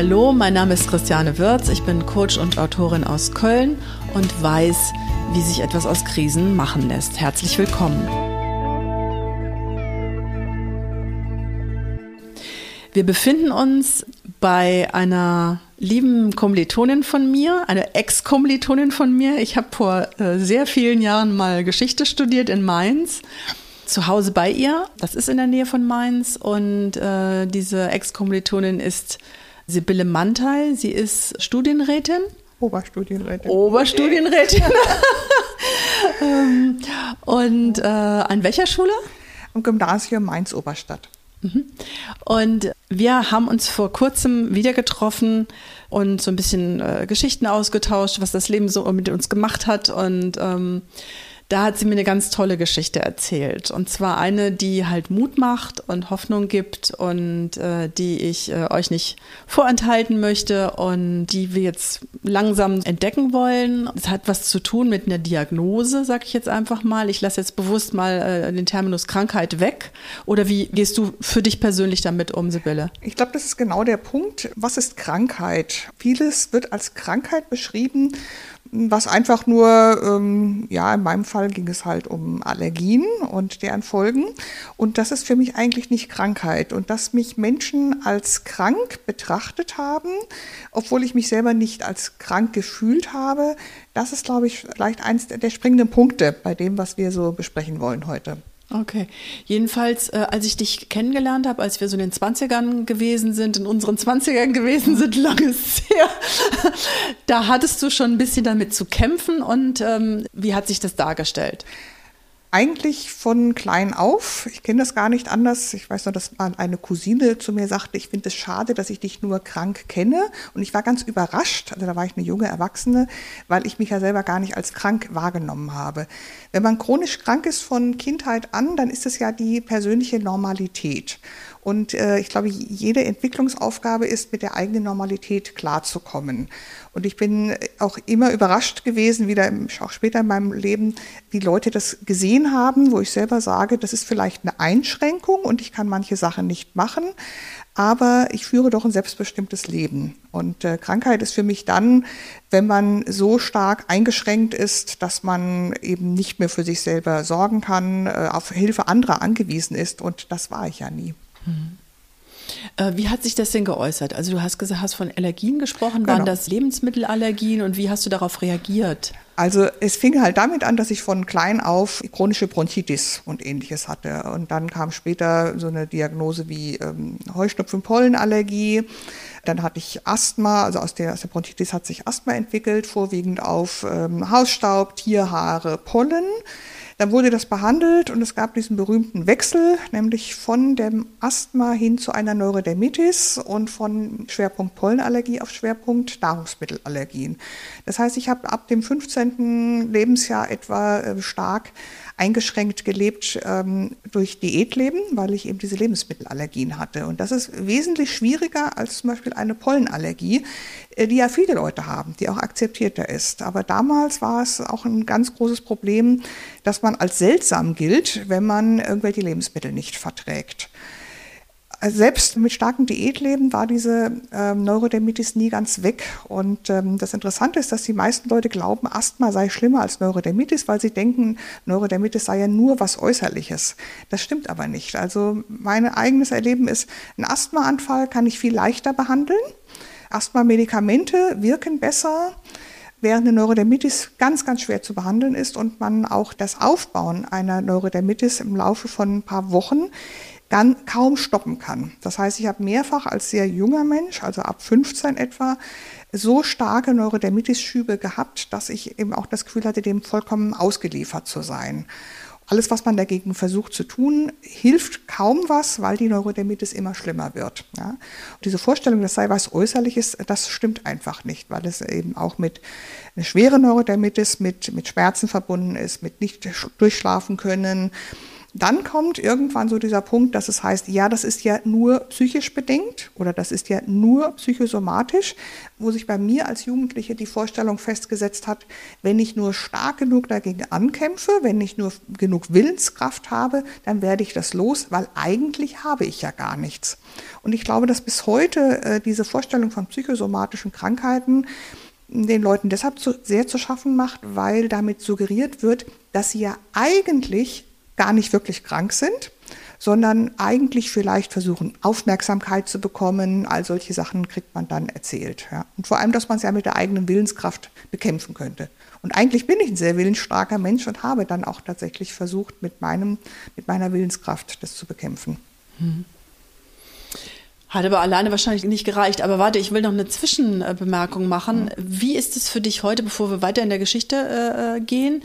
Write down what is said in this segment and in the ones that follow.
Hallo, mein Name ist Christiane Würz. Ich bin Coach und Autorin aus Köln und weiß, wie sich etwas aus Krisen machen lässt. Herzlich willkommen. Wir befinden uns bei einer lieben Kommilitonin von mir, eine Ex-Kommilitonin von mir. Ich habe vor äh, sehr vielen Jahren mal Geschichte studiert in Mainz zu Hause bei ihr. Das ist in der Nähe von Mainz. Und äh, diese Ex-Kommilitonin ist Sibylle Mantel. Sie ist Studienrätin. Oberstudienrätin. Oberstudienrätin. Ähm, und äh, an welcher Schule? Am Gymnasium Mainz-Oberstadt. Mhm. Und wir haben uns vor kurzem wieder getroffen und so ein bisschen äh, Geschichten ausgetauscht, was das Leben so mit uns gemacht hat. Und ähm, da hat sie mir eine ganz tolle Geschichte erzählt. Und zwar eine, die halt Mut macht und Hoffnung gibt und äh, die ich äh, euch nicht vorenthalten möchte und die wir jetzt langsam entdecken wollen. Es hat was zu tun mit einer Diagnose, sag ich jetzt einfach mal. Ich lasse jetzt bewusst mal äh, den Terminus Krankheit weg. Oder wie gehst du für dich persönlich damit um, Sibylle? Ich glaube, das ist genau der Punkt. Was ist Krankheit? Vieles wird als Krankheit beschrieben was einfach nur, ähm, ja, in meinem Fall ging es halt um Allergien und deren Folgen. Und das ist für mich eigentlich nicht Krankheit. Und dass mich Menschen als krank betrachtet haben, obwohl ich mich selber nicht als krank gefühlt habe, das ist, glaube ich, vielleicht eins der springenden Punkte bei dem, was wir so besprechen wollen heute. Okay. Jedenfalls, äh, als ich dich kennengelernt habe, als wir so in den 20ern gewesen sind, in unseren 20ern gewesen sind, lange sehr, da hattest du schon ein bisschen damit zu kämpfen und ähm, wie hat sich das dargestellt? Eigentlich von klein auf. Ich kenne das gar nicht anders. Ich weiß nur, dass eine Cousine zu mir sagte, ich finde es schade, dass ich dich nur krank kenne. Und ich war ganz überrascht, also da war ich eine junge Erwachsene, weil ich mich ja selber gar nicht als krank wahrgenommen habe. Wenn man chronisch krank ist von Kindheit an, dann ist es ja die persönliche Normalität. Und äh, ich glaube, jede Entwicklungsaufgabe ist, mit der eigenen Normalität klarzukommen. Und ich bin auch immer überrascht gewesen, wieder im, auch später in meinem Leben, wie Leute das gesehen haben, wo ich selber sage, das ist vielleicht eine Einschränkung und ich kann manche Sachen nicht machen, aber ich führe doch ein selbstbestimmtes Leben. Und äh, Krankheit ist für mich dann, wenn man so stark eingeschränkt ist, dass man eben nicht mehr für sich selber sorgen kann, äh, auf Hilfe anderer angewiesen ist. Und das war ich ja nie. Mhm. Wie hat sich das denn geäußert? Also du hast gesagt, hast von Allergien gesprochen. Genau. Waren das Lebensmittelallergien und wie hast du darauf reagiert? Also es fing halt damit an, dass ich von klein auf chronische Bronchitis und ähnliches hatte. Und dann kam später so eine Diagnose wie ähm, Heuschnupfen-Pollenallergie. Dann hatte ich Asthma, also aus der, aus der Bronchitis hat sich Asthma entwickelt, vorwiegend auf ähm, Hausstaub, Tierhaare, Pollen. Dann wurde das behandelt und es gab diesen berühmten Wechsel, nämlich von dem Asthma hin zu einer Neurodermitis und von Schwerpunkt Pollenallergie auf Schwerpunkt Nahrungsmittelallergien. Das heißt, ich habe ab dem 15. Lebensjahr etwa äh, stark eingeschränkt gelebt ähm, durch Diätleben, weil ich eben diese Lebensmittelallergien hatte. Und das ist wesentlich schwieriger als zum Beispiel eine Pollenallergie, äh, die ja viele Leute haben, die auch akzeptierter ist. Aber damals war es auch ein ganz großes Problem, dass man als seltsam gilt, wenn man irgendwelche Lebensmittel nicht verträgt selbst mit starkem Diätleben war diese ähm, Neurodermitis nie ganz weg. Und ähm, das Interessante ist, dass die meisten Leute glauben, Asthma sei schlimmer als Neurodermitis, weil sie denken, Neurodermitis sei ja nur was Äußerliches. Das stimmt aber nicht. Also mein eigenes Erleben ist, ein Asthmaanfall kann ich viel leichter behandeln. Asthma-Medikamente wirken besser während eine Neurodermitis ganz, ganz schwer zu behandeln ist und man auch das Aufbauen einer Neurodermitis im Laufe von ein paar Wochen dann kaum stoppen kann. Das heißt, ich habe mehrfach als sehr junger Mensch, also ab 15 etwa, so starke Neurodermitis-Schübe gehabt, dass ich eben auch das Gefühl hatte, dem vollkommen ausgeliefert zu sein. Alles, was man dagegen versucht zu tun, hilft kaum was, weil die Neurodermitis immer schlimmer wird. Ja. diese Vorstellung, das sei was Äußerliches, das stimmt einfach nicht, weil es eben auch mit einer schweren Neurodermitis, mit, mit Schmerzen verbunden ist, mit nicht durchschlafen können, Dann kommt irgendwann so dieser Punkt, dass es heißt, ja, das ist ja nur psychisch bedingt oder das ist ja nur psychosomatisch, wo sich bei mir als Jugendliche die Vorstellung festgesetzt hat, wenn ich nur stark genug dagegen ankämpfe, wenn ich nur genug Willenskraft habe, dann werde ich das los, weil eigentlich habe ich ja gar nichts. Und ich glaube, dass bis heute äh, diese Vorstellung von psychosomatischen Krankheiten den Leuten deshalb zu, sehr zu schaffen macht, weil damit suggeriert wird, dass sie ja eigentlich gar nicht wirklich krank sind, sondern eigentlich vielleicht versuchen, Aufmerksamkeit zu bekommen. All solche Sachen kriegt man dann erzählt. Ja. Und vor allem, dass man es ja mit der eigenen Willenskraft bekämpfen könnte. Und eigentlich bin ich ein sehr willensstarker Mensch und habe dann auch tatsächlich versucht, mit, meinem, mit meiner Willenskraft das zu bekämpfen. Hm. Hat aber alleine wahrscheinlich nicht gereicht. Aber warte, ich will noch eine Zwischenbemerkung machen. Wie ist es für dich heute, bevor wir weiter in der Geschichte äh, äh, gehen?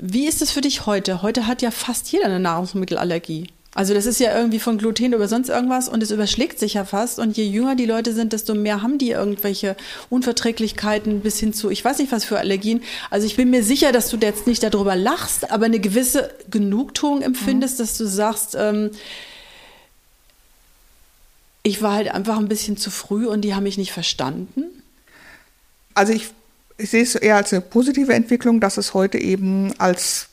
Wie ist es für dich heute? Heute hat ja fast jeder eine Nahrungsmittelallergie. Also das ist ja irgendwie von Gluten über sonst irgendwas und es überschlägt sich ja fast. Und je jünger die Leute sind, desto mehr haben die irgendwelche Unverträglichkeiten bis hin zu, ich weiß nicht was für Allergien. Also ich bin mir sicher, dass du jetzt nicht darüber lachst, aber eine gewisse Genugtuung empfindest, mhm. dass du sagst, ähm, ich war halt einfach ein bisschen zu früh und die haben mich nicht verstanden. Also ich, ich sehe es eher als eine positive Entwicklung, dass es heute eben als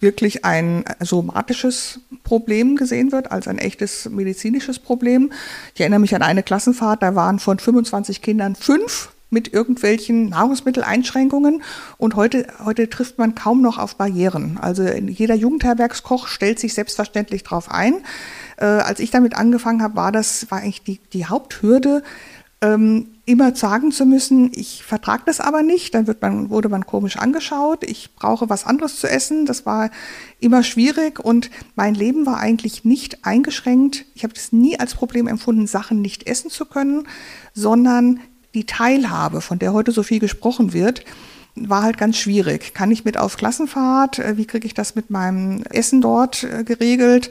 wirklich ein somatisches Problem gesehen wird, als ein echtes medizinisches Problem. Ich erinnere mich an eine Klassenfahrt, da waren von 25 Kindern fünf mit irgendwelchen Nahrungsmitteleinschränkungen und heute, heute trifft man kaum noch auf Barrieren. Also jeder Jugendherbergskoch stellt sich selbstverständlich darauf ein. Äh, als ich damit angefangen habe, war das war eigentlich die, die Haupthürde, ähm, immer sagen zu müssen, ich vertrage das aber nicht, dann wird man, wurde man komisch angeschaut, ich brauche was anderes zu essen, das war immer schwierig und mein Leben war eigentlich nicht eingeschränkt. Ich habe das nie als Problem empfunden, Sachen nicht essen zu können, sondern die Teilhabe, von der heute so viel gesprochen wird, war halt ganz schwierig. Kann ich mit auf Klassenfahrt? Wie kriege ich das mit meinem Essen dort äh, geregelt?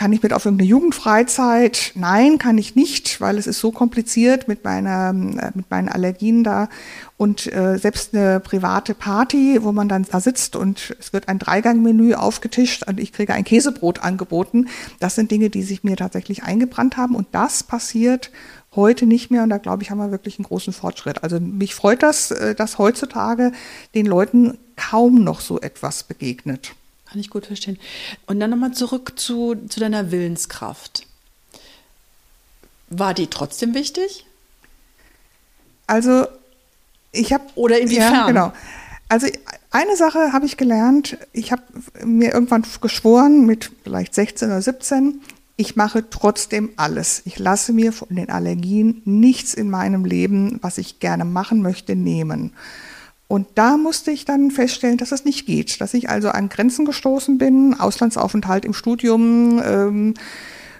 Kann ich mit auf irgendeine Jugendfreizeit? Nein, kann ich nicht, weil es ist so kompliziert mit meiner, äh, mit meinen Allergien da. Und äh, selbst eine private Party, wo man dann da sitzt und es wird ein Dreigangmenü aufgetischt und ich kriege ein Käsebrot angeboten, das sind Dinge, die sich mir tatsächlich eingebrannt haben. Und das passiert heute nicht mehr und da glaube ich, haben wir wirklich einen großen Fortschritt. Also mich freut das, äh, dass heutzutage den Leuten kaum noch so etwas begegnet. Kann ich gut verstehen. Und dann nochmal zurück zu, zu deiner Willenskraft. War die trotzdem wichtig? Also, ich habe. Oder inwiefern? Ja, genau. Also, eine Sache habe ich gelernt. Ich habe mir irgendwann geschworen, mit vielleicht 16 oder 17, ich mache trotzdem alles. Ich lasse mir von den Allergien nichts in meinem Leben, was ich gerne machen möchte, nehmen. Und da musste ich dann feststellen, dass das nicht geht, dass ich also an Grenzen gestoßen bin, Auslandsaufenthalt im Studium, ähm,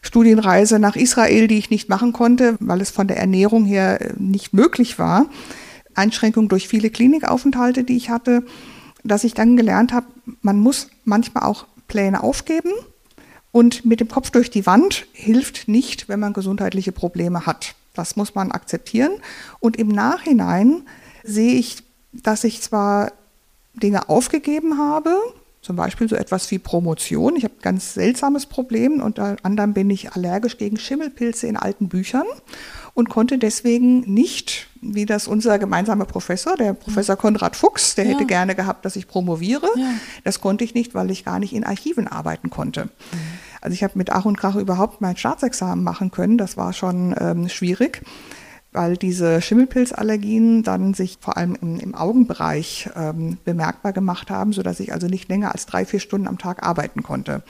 Studienreise nach Israel, die ich nicht machen konnte, weil es von der Ernährung her äh, nicht möglich war, Einschränkung durch viele Klinikaufenthalte, die ich hatte, dass ich dann gelernt habe, man muss manchmal auch Pläne aufgeben und mit dem Kopf durch die Wand hilft nicht, wenn man gesundheitliche Probleme hat. Das muss man akzeptieren. Und im Nachhinein sehe ich dass ich zwar Dinge aufgegeben habe, zum Beispiel so etwas wie Promotion. Ich habe ein ganz seltsames Problem. Unter anderem bin ich allergisch gegen Schimmelpilze in alten Büchern und konnte deswegen nicht, wie das unser gemeinsamer Professor, der Professor Konrad Fuchs, der ja. hätte gerne gehabt, dass ich promoviere. Ja. Das konnte ich nicht, weil ich gar nicht in Archiven arbeiten konnte. Mhm. Also ich habe mit Ach und Krach überhaupt mein Staatsexamen machen können. Das war schon ähm, schwierig weil diese Schimmelpilzallergien dann sich vor allem im, im Augenbereich ähm, bemerkbar gemacht haben, sodass ich also nicht länger als drei, vier Stunden am Tag arbeiten konnte.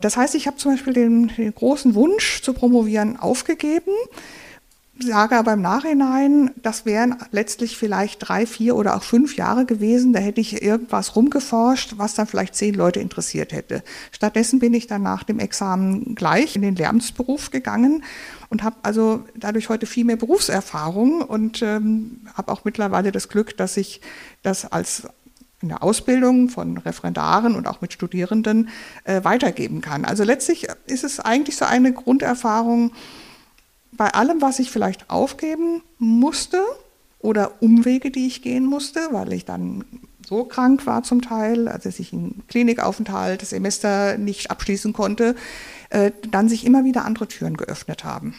Das heißt, ich habe zum Beispiel den, den großen Wunsch zu promovieren aufgegeben, sage aber im Nachhinein, das wären letztlich vielleicht drei, vier oder auch fünf Jahre gewesen. Da hätte ich irgendwas rumgeforscht, was dann vielleicht zehn Leute interessiert hätte. Stattdessen bin ich dann nach dem Examen gleich in den Lehramtsberuf gegangen und habe also dadurch heute viel mehr Berufserfahrung und ähm, habe auch mittlerweile das Glück, dass ich das als in der Ausbildung von Referendaren und auch mit Studierenden äh, weitergeben kann. Also letztlich ist es eigentlich so eine Grunderfahrung bei allem, was ich vielleicht aufgeben musste oder Umwege, die ich gehen musste, weil ich dann so krank war zum Teil, also dass ich einen Klinikaufenthalt, das Semester nicht abschließen konnte, äh, dann sich immer wieder andere Türen geöffnet haben.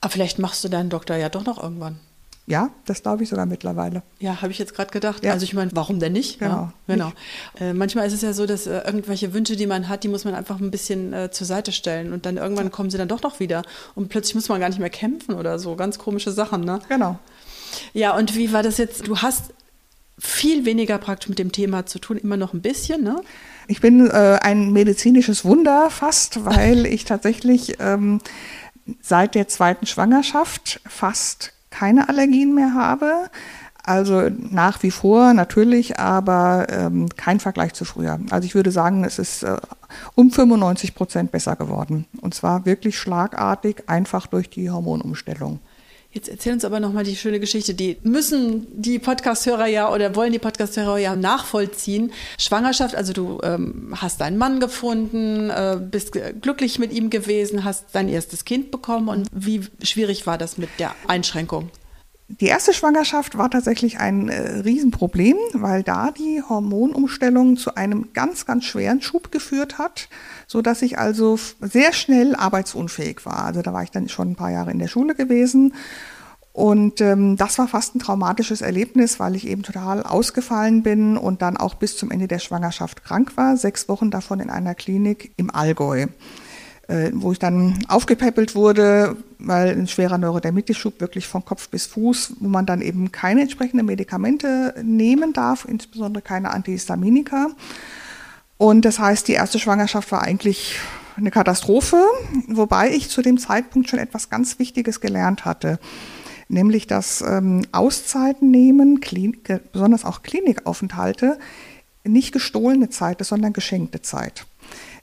Aber vielleicht machst du deinen Doktor ja doch noch irgendwann. Ja, das glaube ich sogar mittlerweile. Ja, habe ich jetzt gerade gedacht. Ja. Also ich meine, warum denn nicht? Genau. Ja, genau. Äh, manchmal ist es ja so, dass äh, irgendwelche Wünsche, die man hat, die muss man einfach ein bisschen äh, zur Seite stellen und dann irgendwann kommen sie dann doch noch wieder und plötzlich muss man gar nicht mehr kämpfen oder so. Ganz komische Sachen, ne? Genau. Ja, und wie war das jetzt? Du hast viel weniger praktisch mit dem Thema zu tun, immer noch ein bisschen, ne? Ich bin äh, ein medizinisches Wunder fast, weil ich tatsächlich ähm, seit der zweiten Schwangerschaft fast keine Allergien mehr habe. Also nach wie vor natürlich, aber ähm, kein Vergleich zu früher. Also ich würde sagen, es ist äh, um 95 Prozent besser geworden. Und zwar wirklich schlagartig, einfach durch die Hormonumstellung. Jetzt erzähl uns aber nochmal die schöne Geschichte. Die müssen die Podcasthörer ja oder wollen die Podcasthörer ja nachvollziehen. Schwangerschaft, also du ähm, hast deinen Mann gefunden, äh, bist glücklich mit ihm gewesen, hast dein erstes Kind bekommen. Und wie schwierig war das mit der Einschränkung? Die erste Schwangerschaft war tatsächlich ein äh, Riesenproblem, weil da die Hormonumstellung zu einem ganz, ganz schweren Schub geführt hat, so dass ich also sehr schnell arbeitsunfähig war. Also da war ich dann schon ein paar Jahre in der Schule gewesen. Und ähm, das war fast ein traumatisches Erlebnis, weil ich eben total ausgefallen bin und dann auch bis zum Ende der Schwangerschaft krank war, sechs Wochen davon in einer Klinik im Allgäu wo ich dann aufgepäppelt wurde, weil ein schwerer Neurodermitis-Schub wirklich von Kopf bis Fuß, wo man dann eben keine entsprechenden Medikamente nehmen darf, insbesondere keine Antihistaminika. Und das heißt, die erste Schwangerschaft war eigentlich eine Katastrophe, wobei ich zu dem Zeitpunkt schon etwas ganz Wichtiges gelernt hatte, nämlich dass ähm, Auszeiten nehmen, Klinik, besonders auch Klinikaufenthalte, nicht gestohlene Zeit ist, sondern geschenkte Zeit.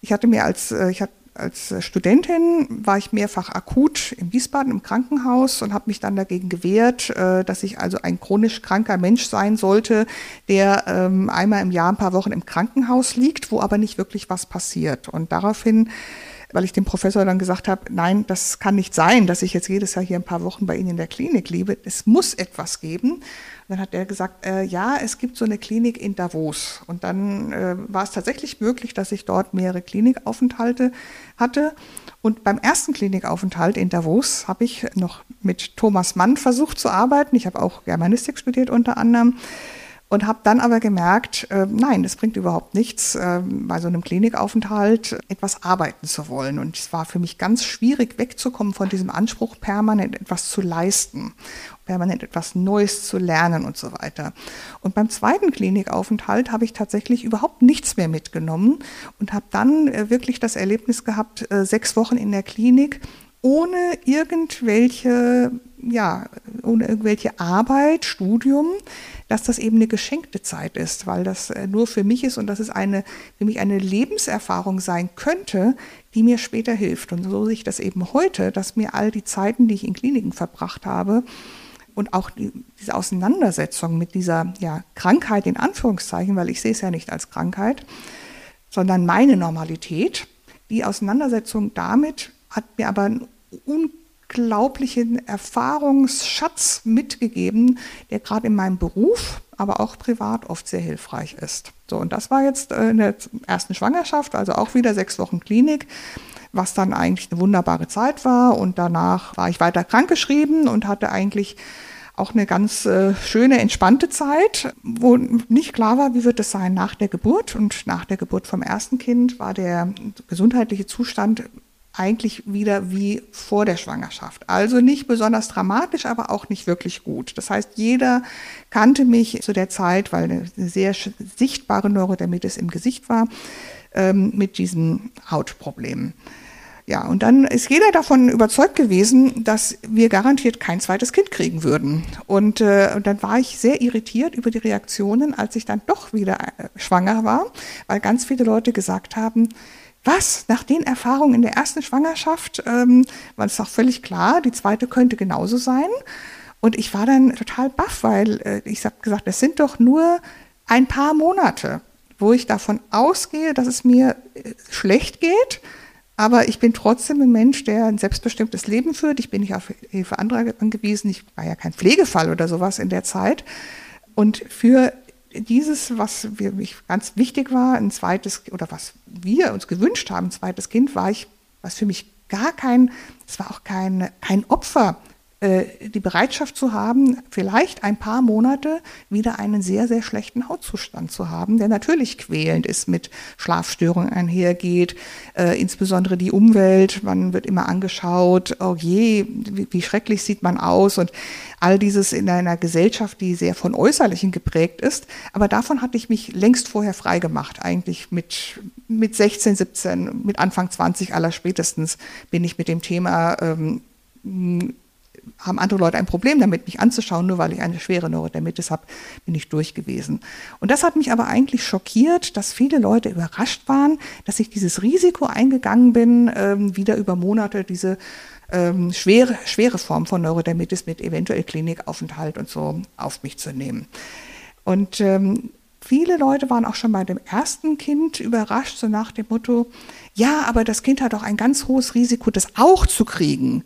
Ich hatte mir als, äh, ich hatte als Studentin war ich mehrfach akut in Wiesbaden im Krankenhaus und habe mich dann dagegen gewehrt, äh, dass ich also ein chronisch kranker Mensch sein sollte, der ähm, einmal im Jahr ein paar Wochen im Krankenhaus liegt, wo aber nicht wirklich was passiert. Und daraufhin weil ich dem Professor dann gesagt habe, nein, das kann nicht sein, dass ich jetzt jedes Jahr hier ein paar Wochen bei Ihnen in der Klinik lebe. Es muss etwas geben. Dann hat er gesagt, äh, ja, es gibt so eine Klinik in Davos. Und dann äh, war es tatsächlich möglich, dass ich dort mehrere Klinikaufenthalte hatte. Und beim ersten Klinikaufenthalt in Davos habe ich noch mit Thomas Mann versucht zu arbeiten. Ich habe auch Germanistik studiert unter anderem und habe dann aber gemerkt, äh, nein, das bringt überhaupt nichts, äh, bei so einem Klinikaufenthalt etwas arbeiten zu wollen. Und es war für mich ganz schwierig, wegzukommen von diesem Anspruch, permanent etwas zu leisten, permanent etwas Neues zu lernen und so weiter. Und beim zweiten Klinikaufenthalt habe ich tatsächlich überhaupt nichts mehr mitgenommen und habe dann äh, wirklich das Erlebnis gehabt, äh, sechs Wochen in der Klinik ohne irgendwelche, ja, ohne irgendwelche Arbeit, Studium, dass das eben eine geschenkte Zeit ist, weil das äh, nur für mich ist und dass es eine, für eine Lebenserfahrung sein könnte, die mir später hilft. Und so sehe ich das eben heute, dass mir all die Zeiten, die ich in Kliniken verbracht habe, und auch die, diese Auseinandersetzung mit dieser ja, Krankheit in Anführungszeichen, weil ich sehe es ja nicht als Krankheit, sondern meine Normalität, die Auseinandersetzung damit hat mir aber einen unglaublichen Erfahrungsschatz mitgegeben, der gerade in meinem Beruf, aber auch privat oft sehr hilfreich ist. So, und das war jetzt äh, in der ersten Schwangerschaft, also auch wieder sechs Wochen Klinik was dann eigentlich eine wunderbare Zeit war. Und danach war ich weiter krankgeschrieben und hatte eigentlich auch eine ganz äh, schöne, entspannte Zeit, wo nicht klar war, wie wird es sein nach der Geburt. Und nach der Geburt vom ersten Kind war der gesundheitliche Zustand eigentlich wieder wie vor der Schwangerschaft. Also nicht besonders dramatisch, aber auch nicht wirklich gut. Das heißt, jeder kannte mich zu der Zeit, weil eine sehr sichtbare Neurodermitis im Gesicht war, ähm, mit diesen Hautproblemen. Ja, und dann ist jeder davon überzeugt gewesen, dass wir garantiert kein zweites Kind kriegen würden. Und, äh, und dann war ich sehr irritiert über die Reaktionen, als ich dann doch wieder äh, schwanger war, weil ganz viele Leute gesagt haben, was, nach den Erfahrungen in der ersten Schwangerschaft, ähm, war es auch völlig klar, die zweite könnte genauso sein. Und ich war dann total baff, weil äh, ich habe gesagt, es sind doch nur ein paar Monate, wo ich davon ausgehe, dass es mir äh, schlecht geht. Aber ich bin trotzdem ein Mensch, der ein selbstbestimmtes Leben führt. Ich bin nicht auf Hilfe anderer angewiesen. Ich war ja kein Pflegefall oder sowas in der Zeit. Und für dieses, was für mich ganz wichtig war, ein zweites, oder was wir uns gewünscht haben, ein zweites Kind, war ich, was für mich gar kein, es war auch kein, kein Opfer die Bereitschaft zu haben, vielleicht ein paar Monate wieder einen sehr, sehr schlechten Hautzustand zu haben, der natürlich quälend ist, mit Schlafstörungen einhergeht, äh, insbesondere die Umwelt. Man wird immer angeschaut, oh je, wie, wie schrecklich sieht man aus und all dieses in einer Gesellschaft, die sehr von Äußerlichen geprägt ist. Aber davon hatte ich mich längst vorher frei gemacht. Eigentlich mit, mit 16, 17, mit Anfang 20 aller spätestens bin ich mit dem Thema ähm, haben andere Leute ein Problem damit, mich anzuschauen, nur weil ich eine schwere Neurodermitis habe, bin ich durch gewesen. Und das hat mich aber eigentlich schockiert, dass viele Leute überrascht waren, dass ich dieses Risiko eingegangen bin, ähm, wieder über Monate diese ähm, schwere, schwere Form von Neurodermitis mit eventuell Klinikaufenthalt und so auf mich zu nehmen. Und ähm, viele Leute waren auch schon bei dem ersten Kind überrascht, so nach dem Motto, ja, aber das Kind hat doch ein ganz hohes Risiko, das auch zu kriegen.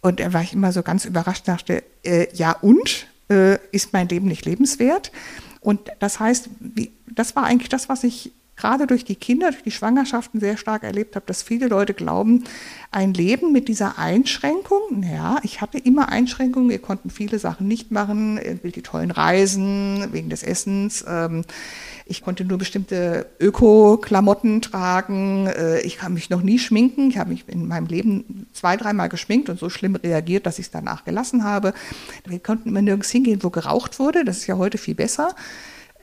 Und er war ich immer so ganz überrascht, dachte, äh, ja und? Äh, ist mein Leben nicht lebenswert? Und das heißt, wie, das war eigentlich das, was ich gerade durch die Kinder, durch die Schwangerschaften sehr stark erlebt habe, dass viele Leute glauben, ein Leben mit dieser Einschränkung, ja, ich hatte immer Einschränkungen, wir konnten viele Sachen nicht machen, die tollen Reisen, wegen des Essens, ähm, ich konnte nur bestimmte Öko-Klamotten tragen. Äh, ich kann mich noch nie schminken. Ich habe mich in meinem Leben zwei, dreimal geschminkt und so schlimm reagiert, dass ich es danach gelassen habe. Wir konnten immer nirgends hingehen, wo geraucht wurde. Das ist ja heute viel besser,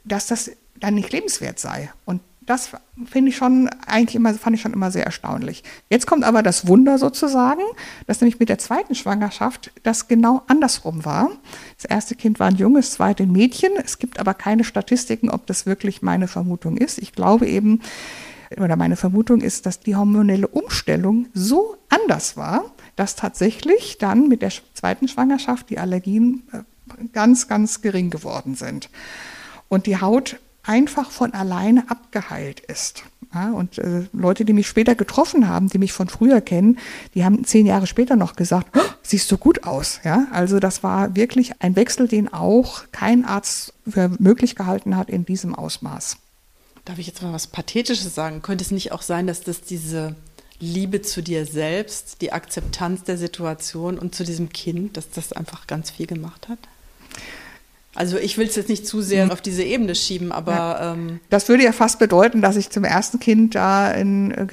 dass das dann nicht lebenswert sei. Und das finde ich schon eigentlich immer, fand ich schon immer sehr erstaunlich. Jetzt kommt aber das Wunder sozusagen, dass nämlich mit der zweiten Schwangerschaft das genau andersrum war. Das erste Kind war ein Junges, das zweite ein Mädchen. Es gibt aber keine Statistiken, ob das wirklich meine Vermutung ist. Ich glaube eben, oder meine Vermutung ist, dass die hormonelle Umstellung so anders war, dass tatsächlich dann mit der zweiten Schwangerschaft die Allergien äh, ganz, ganz gering geworden sind. Und die Haut einfach von alleine abgeheilt ist. Ja, und äh, Leute, die mich später getroffen haben, die mich von früher kennen, die haben zehn Jahre später noch gesagt, oh, siehst du gut aus. Ja, also das war wirklich ein Wechsel, den auch kein Arzt für möglich gehalten hat in diesem Ausmaß. Darf ich jetzt mal was Pathetisches sagen? Könnte es nicht auch sein, dass das diese Liebe zu dir selbst, die Akzeptanz der Situation und zu diesem Kind, dass das einfach ganz viel gemacht hat? Also ich will es jetzt nicht zu sehr mhm. auf diese Ebene schieben, aber ja. ähm, das würde ja fast bedeuten, dass ich zum ersten Kind da in äh,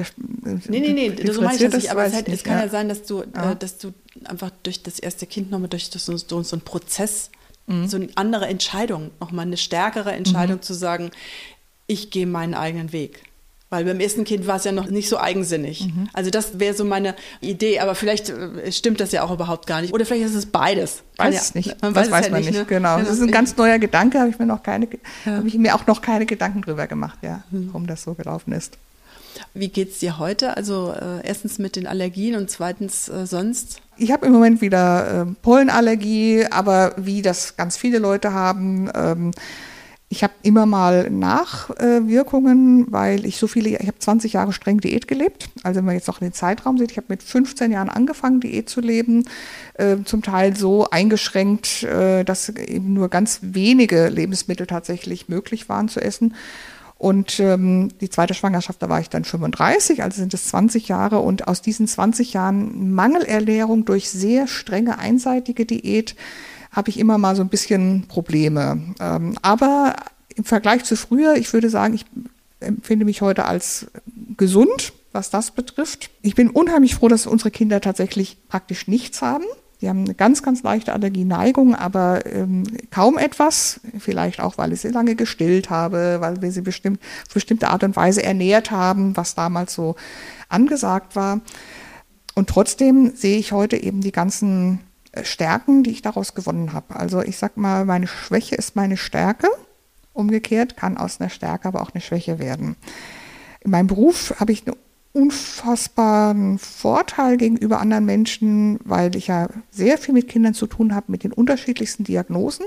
Nee, nee, nee, so meine ich das nicht, aber es, halt, es kann ja. ja. sein, dass du, ja. äh, dass du einfach durch das erste Kind nochmal durch das, so, so einen Prozess, mhm. so eine andere Entscheidung, nochmal eine stärkere Entscheidung mhm. zu sagen, ich gehe meinen eigenen Weg. Weil beim ersten Kind war es ja noch nicht so eigensinnig. Mhm. Also das wäre so meine Idee, aber vielleicht äh, stimmt das ja auch überhaupt gar nicht. Oder vielleicht ist es beides. Weiß ja, es nicht. Man weiß das weiß ja man nicht. Ne? Genau. Das ist ein ganz neuer Gedanke, habe ich mir noch keine, ja. habe ich mir auch noch keine Gedanken drüber gemacht, ja, mhm. warum das so gelaufen ist. Wie geht es dir heute? Also äh, erstens mit den Allergien und zweitens äh, sonst? Ich habe im Moment wieder äh, Pollenallergie, aber wie das ganz viele Leute haben, ähm, ich habe immer mal Nachwirkungen, weil ich so viele, ich habe 20 Jahre streng Diät gelebt. Also wenn man jetzt noch den Zeitraum sieht, ich habe mit 15 Jahren angefangen, Diät zu leben, äh, zum Teil so eingeschränkt, äh, dass eben nur ganz wenige Lebensmittel tatsächlich möglich waren zu essen. Und ähm, die zweite Schwangerschaft, da war ich dann 35, also sind es 20 Jahre. Und aus diesen 20 Jahren Mangelernährung durch sehr strenge einseitige Diät habe ich immer mal so ein bisschen Probleme. Ähm, aber im Vergleich zu früher, ich würde sagen, ich empfinde mich heute als gesund, was das betrifft. Ich bin unheimlich froh, dass unsere Kinder tatsächlich praktisch nichts haben. Die haben eine ganz, ganz leichte Allergieneigung, aber ähm, kaum etwas. Vielleicht auch, weil ich sie lange gestillt habe, weil wir sie bestimmt, auf bestimmte Art und Weise ernährt haben, was damals so angesagt war. Und trotzdem sehe ich heute eben die ganzen Stärken, die ich daraus gewonnen habe. Also ich sag mal, meine Schwäche ist meine Stärke. Umgekehrt kann aus einer Stärke aber auch eine Schwäche werden. In meinem Beruf habe ich einen unfassbaren Vorteil gegenüber anderen Menschen, weil ich ja sehr viel mit Kindern zu tun habe, mit den unterschiedlichsten Diagnosen.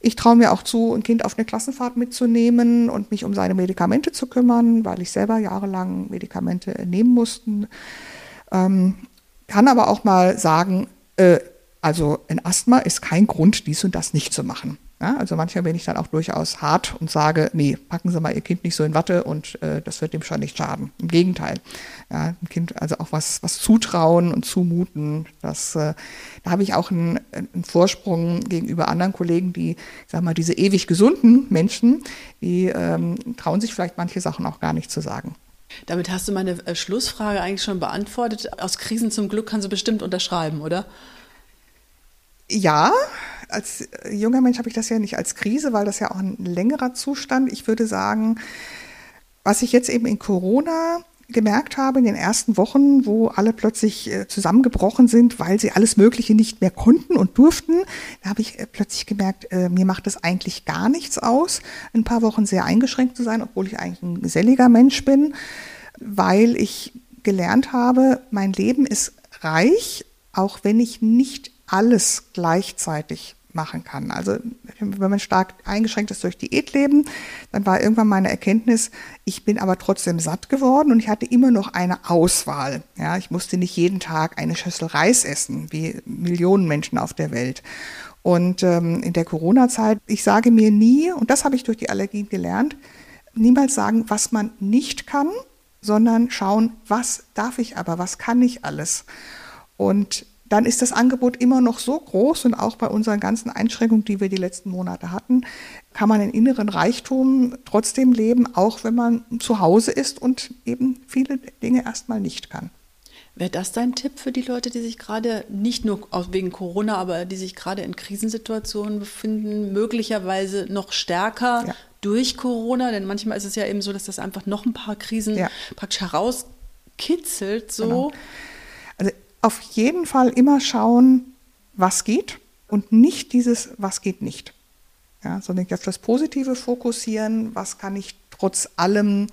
Ich traue mir auch zu, ein Kind auf eine Klassenfahrt mitzunehmen und mich um seine Medikamente zu kümmern, weil ich selber jahrelang Medikamente nehmen musste. Ähm, kann aber auch mal sagen, äh, also ein Asthma ist kein Grund, dies und das nicht zu machen. Ja, also manchmal bin ich dann auch durchaus hart und sage, nee, packen Sie mal Ihr Kind nicht so in Watte und äh, das wird dem schon nicht schaden. Im Gegenteil. Ja, dem Kind also auch was, was zutrauen und zumuten. Das, äh, da habe ich auch einen, einen Vorsprung gegenüber anderen Kollegen, die, ich sag mal, diese ewig gesunden Menschen, die ähm, trauen sich vielleicht manche Sachen auch gar nicht zu sagen. Damit hast du meine äh, Schlussfrage eigentlich schon beantwortet. Aus Krisen zum Glück kannst du bestimmt unterschreiben, oder? Ja, als junger Mensch habe ich das ja nicht als Krise, weil das ja auch ein längerer Zustand. Ich würde sagen, was ich jetzt eben in Corona gemerkt habe in den ersten Wochen, wo alle plötzlich äh, zusammengebrochen sind, weil sie alles Mögliche nicht mehr konnten und durften, da habe ich äh, plötzlich gemerkt, äh, mir macht es eigentlich gar nichts aus, ein paar Wochen sehr eingeschränkt zu sein, obwohl ich eigentlich ein geselliger Mensch bin, weil ich gelernt habe, mein Leben ist reich, auch wenn ich nicht alles gleichzeitig machen kann. Also wenn man stark eingeschränkt ist durch Diätleben, dann war irgendwann meine Erkenntnis, ich bin aber trotzdem satt geworden und ich hatte immer noch eine Auswahl. Ja, ich musste nicht jeden Tag eine Schüssel Reis essen, wie Millionen Menschen auf der Welt. Und ähm, in der Corona-Zeit, ich sage mir nie, und das habe ich durch die Allergien gelernt, niemals sagen, was man nicht kann, sondern schauen, was darf ich aber, was kann ich alles. Und dann ist das Angebot immer noch so groß und auch bei unseren ganzen Einschränkungen, die wir die letzten Monate hatten, kann man einen inneren Reichtum trotzdem leben, auch wenn man zu Hause ist und eben viele Dinge erstmal nicht kann. Wäre das dein Tipp für die Leute, die sich gerade nicht nur wegen Corona, aber die sich gerade in Krisensituationen befinden, möglicherweise noch stärker ja. durch Corona? Denn manchmal ist es ja eben so, dass das einfach noch ein paar Krisen ja. praktisch herauskitzelt. So. Genau. Auf jeden Fall immer schauen, was geht und nicht dieses, was geht nicht. Ja, sondern auf das Positive fokussieren, was kann ich trotz allem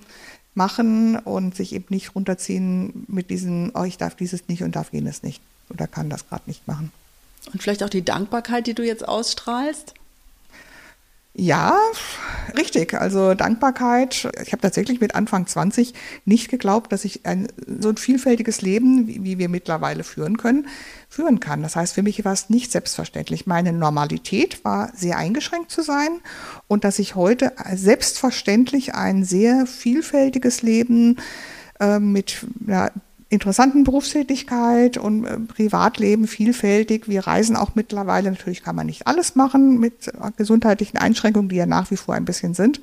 machen und sich eben nicht runterziehen mit diesem, oh, ich darf dieses nicht und darf jenes nicht oder kann das gerade nicht machen. Und vielleicht auch die Dankbarkeit, die du jetzt ausstrahlst? Ja, richtig. Also Dankbarkeit. Ich habe tatsächlich mit Anfang 20 nicht geglaubt, dass ich ein so ein vielfältiges Leben, wie, wie wir mittlerweile führen können, führen kann. Das heißt, für mich war es nicht selbstverständlich. Meine Normalität war sehr eingeschränkt zu sein und dass ich heute selbstverständlich ein sehr vielfältiges Leben äh, mit ja, interessanten Berufstätigkeit und äh, Privatleben vielfältig. Wir reisen auch mittlerweile. Natürlich kann man nicht alles machen mit äh, gesundheitlichen Einschränkungen, die ja nach wie vor ein bisschen sind.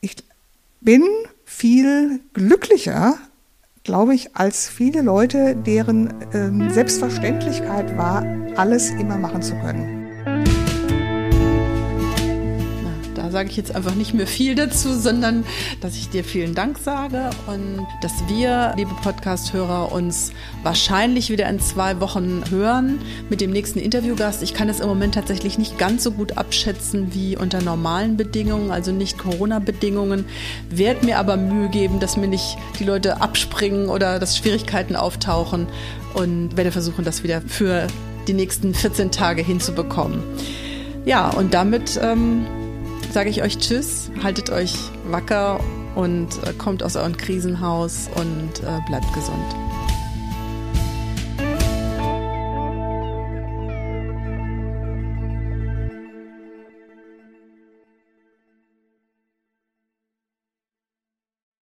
Ich bin viel glücklicher, glaube ich, als viele Leute, deren ähm, Selbstverständlichkeit war, alles immer machen zu können. Sage ich jetzt einfach nicht mehr viel dazu, sondern dass ich dir vielen Dank sage und dass wir, liebe Podcast-Hörer, uns wahrscheinlich wieder in zwei Wochen hören mit dem nächsten Interviewgast. Ich kann das im Moment tatsächlich nicht ganz so gut abschätzen wie unter normalen Bedingungen, also nicht Corona-Bedingungen. Werde mir aber Mühe geben, dass mir nicht die Leute abspringen oder dass Schwierigkeiten auftauchen und werde versuchen, das wieder für die nächsten 14 Tage hinzubekommen. Ja, und damit ähm, sage ich euch Tschüss, haltet euch wacker und äh, kommt aus eurem Krisenhaus und äh, bleibt gesund.